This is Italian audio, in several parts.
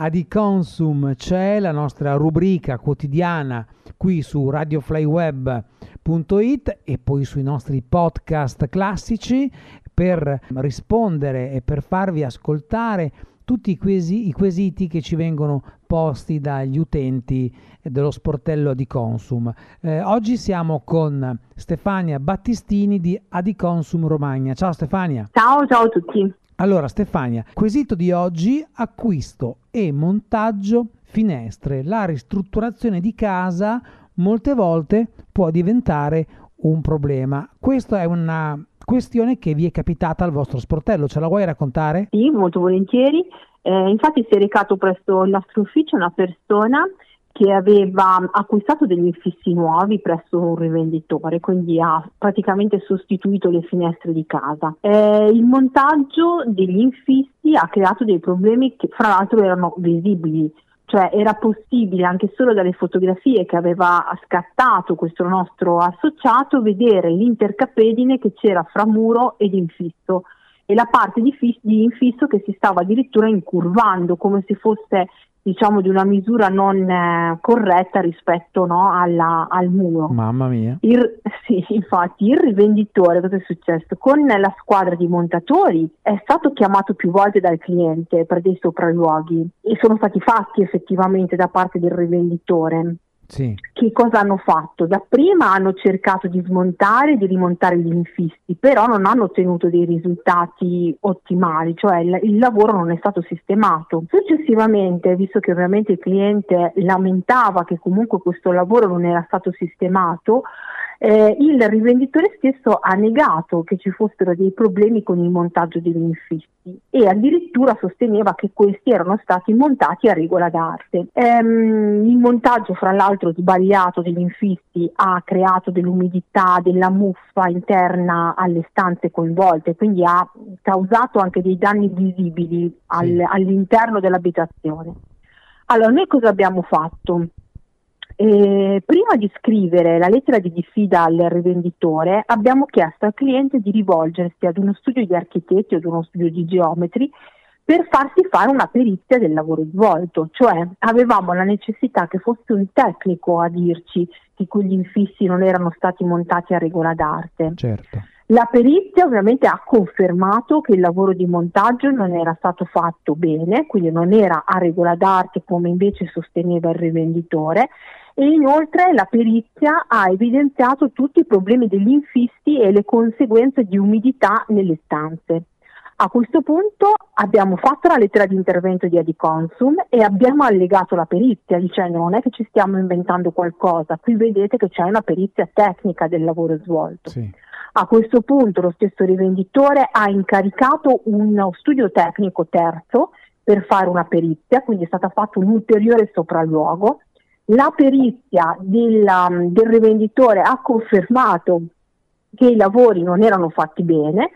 Adiconsum c'è, la nostra rubrica quotidiana qui su radioflyweb.it e poi sui nostri podcast classici per rispondere e per farvi ascoltare tutti i, quesi, i quesiti che ci vengono posti dagli utenti dello sportello di Consum. Eh, oggi siamo con Stefania Battistini di Adiconsum Romagna. Ciao Stefania. Ciao, ciao a tutti. Allora Stefania, quesito di oggi, acquisto e montaggio finestre. La ristrutturazione di casa molte volte può diventare un problema. Questa è una questione che vi è capitata al vostro sportello, ce la vuoi raccontare? Sì, molto volentieri. Eh, infatti si è recato presso il nostro ufficio una persona che aveva acquistato degli infissi nuovi presso un rivenditore, quindi ha praticamente sostituito le finestre di casa. Eh, il montaggio degli infissi ha creato dei problemi che fra l'altro erano visibili, cioè era possibile anche solo dalle fotografie che aveva scattato questo nostro associato vedere l'intercapedine che c'era fra muro ed infisso e la parte di, fis- di infisso che si stava addirittura incurvando come se fosse diciamo di una misura non eh, corretta rispetto no, alla, al muro. Mamma mia. Il, sì, infatti il rivenditore, cosa è successo? Con la squadra di montatori è stato chiamato più volte dal cliente per dei sopralluoghi e sono stati fatti effettivamente da parte del rivenditore. Sì. Che cosa hanno fatto? Dapprima hanno cercato di smontare e di rimontare gli infissi, però non hanno ottenuto dei risultati ottimali, cioè il, il, lavoro non è stato sistemato. Successivamente, visto che ovviamente il cliente lamentava che comunque questo lavoro non era stato sistemato, eh, il rivenditore stesso ha negato che ci fossero dei problemi con il montaggio degli infissi e addirittura sosteneva che questi erano stati montati a regola d'arte. Ehm, il montaggio, fra l'altro, sbagliato degli infissi ha creato dell'umidità, della muffa interna alle stanze coinvolte, quindi ha causato anche dei danni visibili al, sì. all'interno dell'abitazione. Allora, noi cosa abbiamo fatto? Eh, prima di scrivere la lettera di diffida al rivenditore abbiamo chiesto al cliente di rivolgersi ad uno studio di architetti o ad uno studio di geometri per farsi fare una perizia del lavoro svolto, cioè avevamo la necessità che fosse un tecnico a dirci che quegli infissi non erano stati montati a regola d'arte. Certo. La perizia ovviamente ha confermato che il lavoro di montaggio non era stato fatto bene, quindi non era a regola d'arte come invece sosteneva il rivenditore e inoltre la perizia ha evidenziato tutti i problemi degli infissi e le conseguenze di umidità nelle stanze. A questo punto abbiamo fatto la lettera di intervento di Adiconsum e abbiamo allegato la perizia dicendo non è che ci stiamo inventando qualcosa, qui vedete che c'è una perizia tecnica del lavoro svolto. Sì. A questo punto lo stesso rivenditore ha incaricato uno studio tecnico terzo per fare una perizia, quindi è stato fatto un ulteriore sopralluogo. La perizia della, del rivenditore ha confermato che i lavori non erano fatti bene,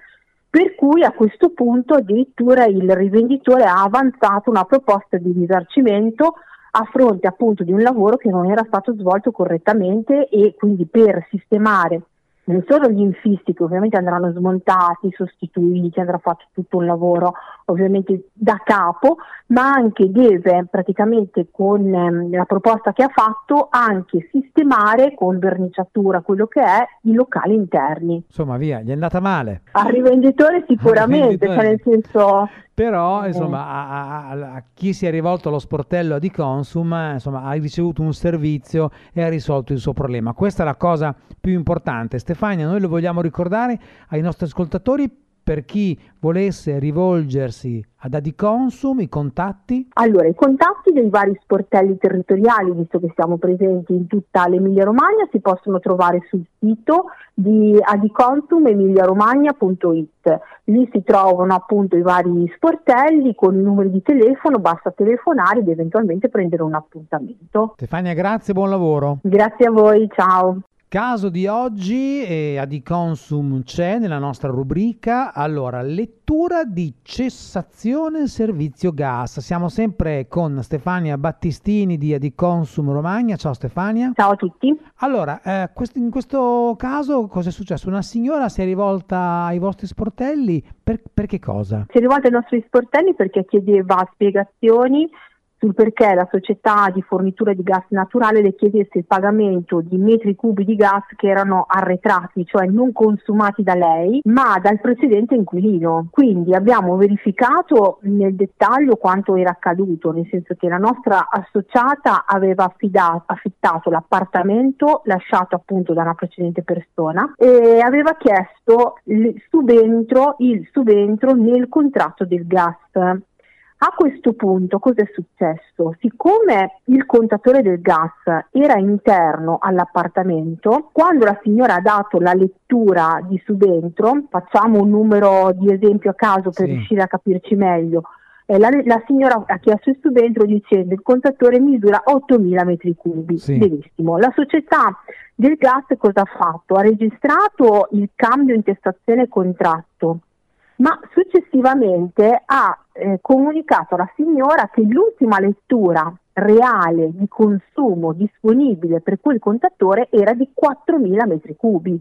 per cui a questo punto addirittura il rivenditore ha avanzato una proposta di risarcimento a fronte appunto di un lavoro che non era stato svolto correttamente e quindi per sistemare non solo gli infissi che ovviamente andranno smontati, sostituiti, andrà fatto tutto un lavoro ovviamente da capo, ma anche deve praticamente con ehm, la proposta che ha fatto anche sistemare con verniciatura quello che è i locali interni. Insomma via, gli è andata male. Al rivenditore sicuramente, cioè nel senso però insomma, a, a, a, chi si è rivolto allo sportello di Consum insomma, ha ricevuto un servizio e ha risolto il suo problema. Questa è la cosa più importante. Stefania, noi lo vogliamo ricordare ai nostri ascoltatori per chi volesse rivolgersi ad Adiconsum, i contatti? Allora, i contatti dei vari sportelli territoriali, visto che siamo presenti in tutta l'Emilia Romagna, si possono trovare sul sito di adiconsumemiliaromagna.it. Lì si trovano appunto i vari sportelli con i numeri di telefono, basta telefonare ed eventualmente prendere un appuntamento. Stefania, grazie, buon lavoro. Grazie a voi, ciao. Caso di oggi eh, Adiconsum c'è nella nostra rubrica. Allora, lettura di cessazione servizio gas. Siamo sempre con Stefania Battistini di Adiconsum Romagna. Ciao Stefania. Ciao a tutti. Allora, eh, quest- in questo caso cosa è successo? Una signora si è rivolta ai vostri sportelli per, per che cosa? Si è rivolta ai nostri sportelli perché chiedeva spiegazioni sul perché la società di fornitura di gas naturale le chiedesse il pagamento di metri cubi di gas che erano arretrati, cioè non consumati da lei, ma dal precedente inquilino. Quindi abbiamo verificato nel dettaglio quanto era accaduto, nel senso che la nostra associata aveva affidato, affittato l'appartamento lasciato appunto da una precedente persona e aveva chiesto il subentro, il subentro nel contratto del gas. A questo punto cosa è successo? Siccome il contatore del gas era interno all'appartamento, quando la signora ha dato la lettura di subentro, facciamo un numero di esempio a caso per sì. riuscire a capirci meglio, eh, la, la, signora ha chiesto il subentro dicendo il contatore misura 8.000 metri cubi. Sì. Benissimo. La società del gas cosa ha fatto? Ha registrato il cambio intestazione contratto ma successivamente ha eh, comunicato alla signora che l'ultima lettura reale di consumo disponibile per quel contatore era di 4.000 metri cubi.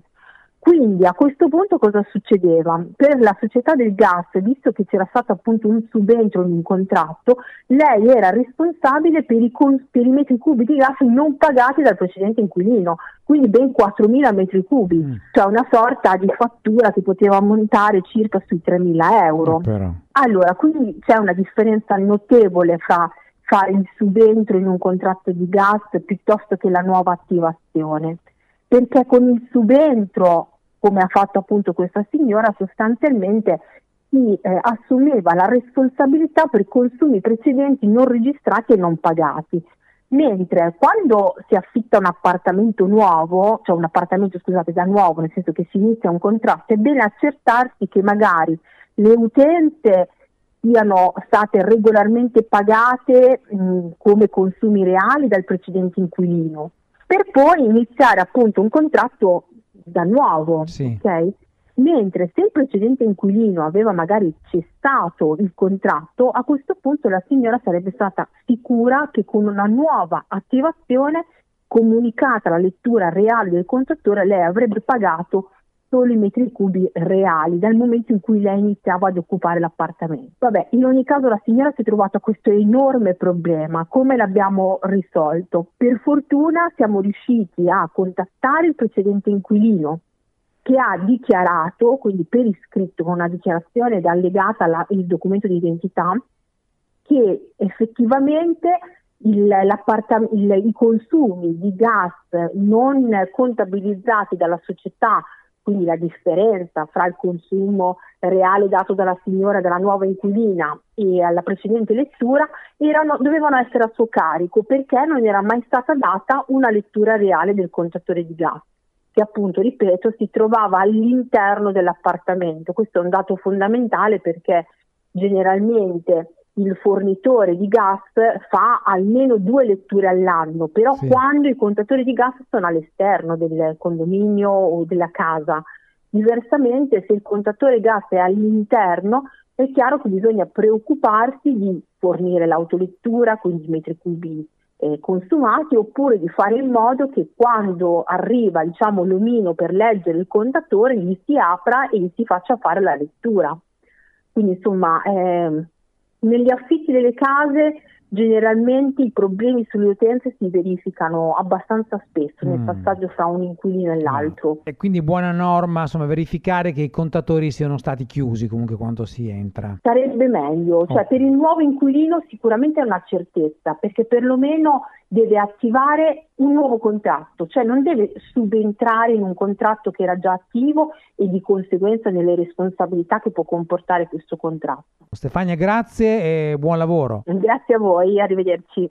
Quindi a questo punto cosa succedeva? Per la società del gas, visto che c'era stato appunto un subentro in un contratto, lei era responsabile per i, con- per i metri cubi di gas non pagati dal precedente inquilino, quindi ben 4.000 metri cubi, mm. cioè una sorta di fattura che poteva montare circa sui 3.000 euro. Eh, allora, quindi c'è una differenza notevole fra fare il subentro in un contratto di gas piuttosto che la nuova attivazione perché con il subentro come ha fatto appunto questa signora, sostanzialmente si eh, assumeva la responsabilità per consumi precedenti non registrati e non pagati. Mentre quando si affitta un appartamento nuovo, cioè un appartamento scusate da nuovo, nel senso che si inizia un contratto, è bene accertarsi che magari le utenze siano state regolarmente pagate mh, come consumi reali dal precedente inquilino, per poi iniziare appunto un contratto da nuovo, sì. ok? Mentre se il precedente inquilino aveva magari cessato il contratto, a questo punto la signora sarebbe stata sicura che con una nuova attivazione comunicata la lettura reale del contrattore lei avrebbe pagato solo i metri cubi reali dal momento in cui lei iniziava ad occupare l'appartamento. Vabbè, in ogni caso la signora si è trovata questo enorme problema. Come l'abbiamo risolto? Per fortuna siamo riusciti a contattare il precedente inquilino che ha dichiarato, quindi per iscritto con una dichiarazione ed allegata alla, il documento di identità, che effettivamente il, il, i consumi di gas non contabilizzati dalla società quindi la differenza fra il consumo reale dato dalla signora della nuova inquilina e alla precedente lettura erano, dovevano essere a suo carico perché non era mai stata data una lettura reale del contatore di gas che appunto, ripeto, si trovava all'interno dell'appartamento. Questo è un dato fondamentale perché generalmente il fornitore di gas fa almeno due letture all'anno, però sì. quando i contatori di gas sono all'esterno del condominio o della casa. Diversamente, se il contatore gas è all'interno, è chiaro che bisogna preoccuparsi di fornire l'autolettura, quindi i metri cubi eh, consumati, oppure di fare in modo che quando arriva diciamo, l'omino per leggere il contatore gli si apra e gli si faccia fare la lettura. Quindi insomma eh, negli affitti delle case generalmente i problemi sulle utenze si verificano abbastanza spesso nel mm. passaggio fra un inquilino e l'altro. E quindi buona norma, insomma, verificare che i contatori siano stati chiusi comunque quando si entra. Sarebbe meglio, cioè oh. per il nuovo inquilino sicuramente è una certezza, perché perlomeno deve attivare un nuovo contratto, cioè non deve subentrare in un contratto che era già attivo e di conseguenza nelle responsabilità che può comportare questo contratto. Stefania, grazie e buon lavoro. Grazie a voi, arrivederci.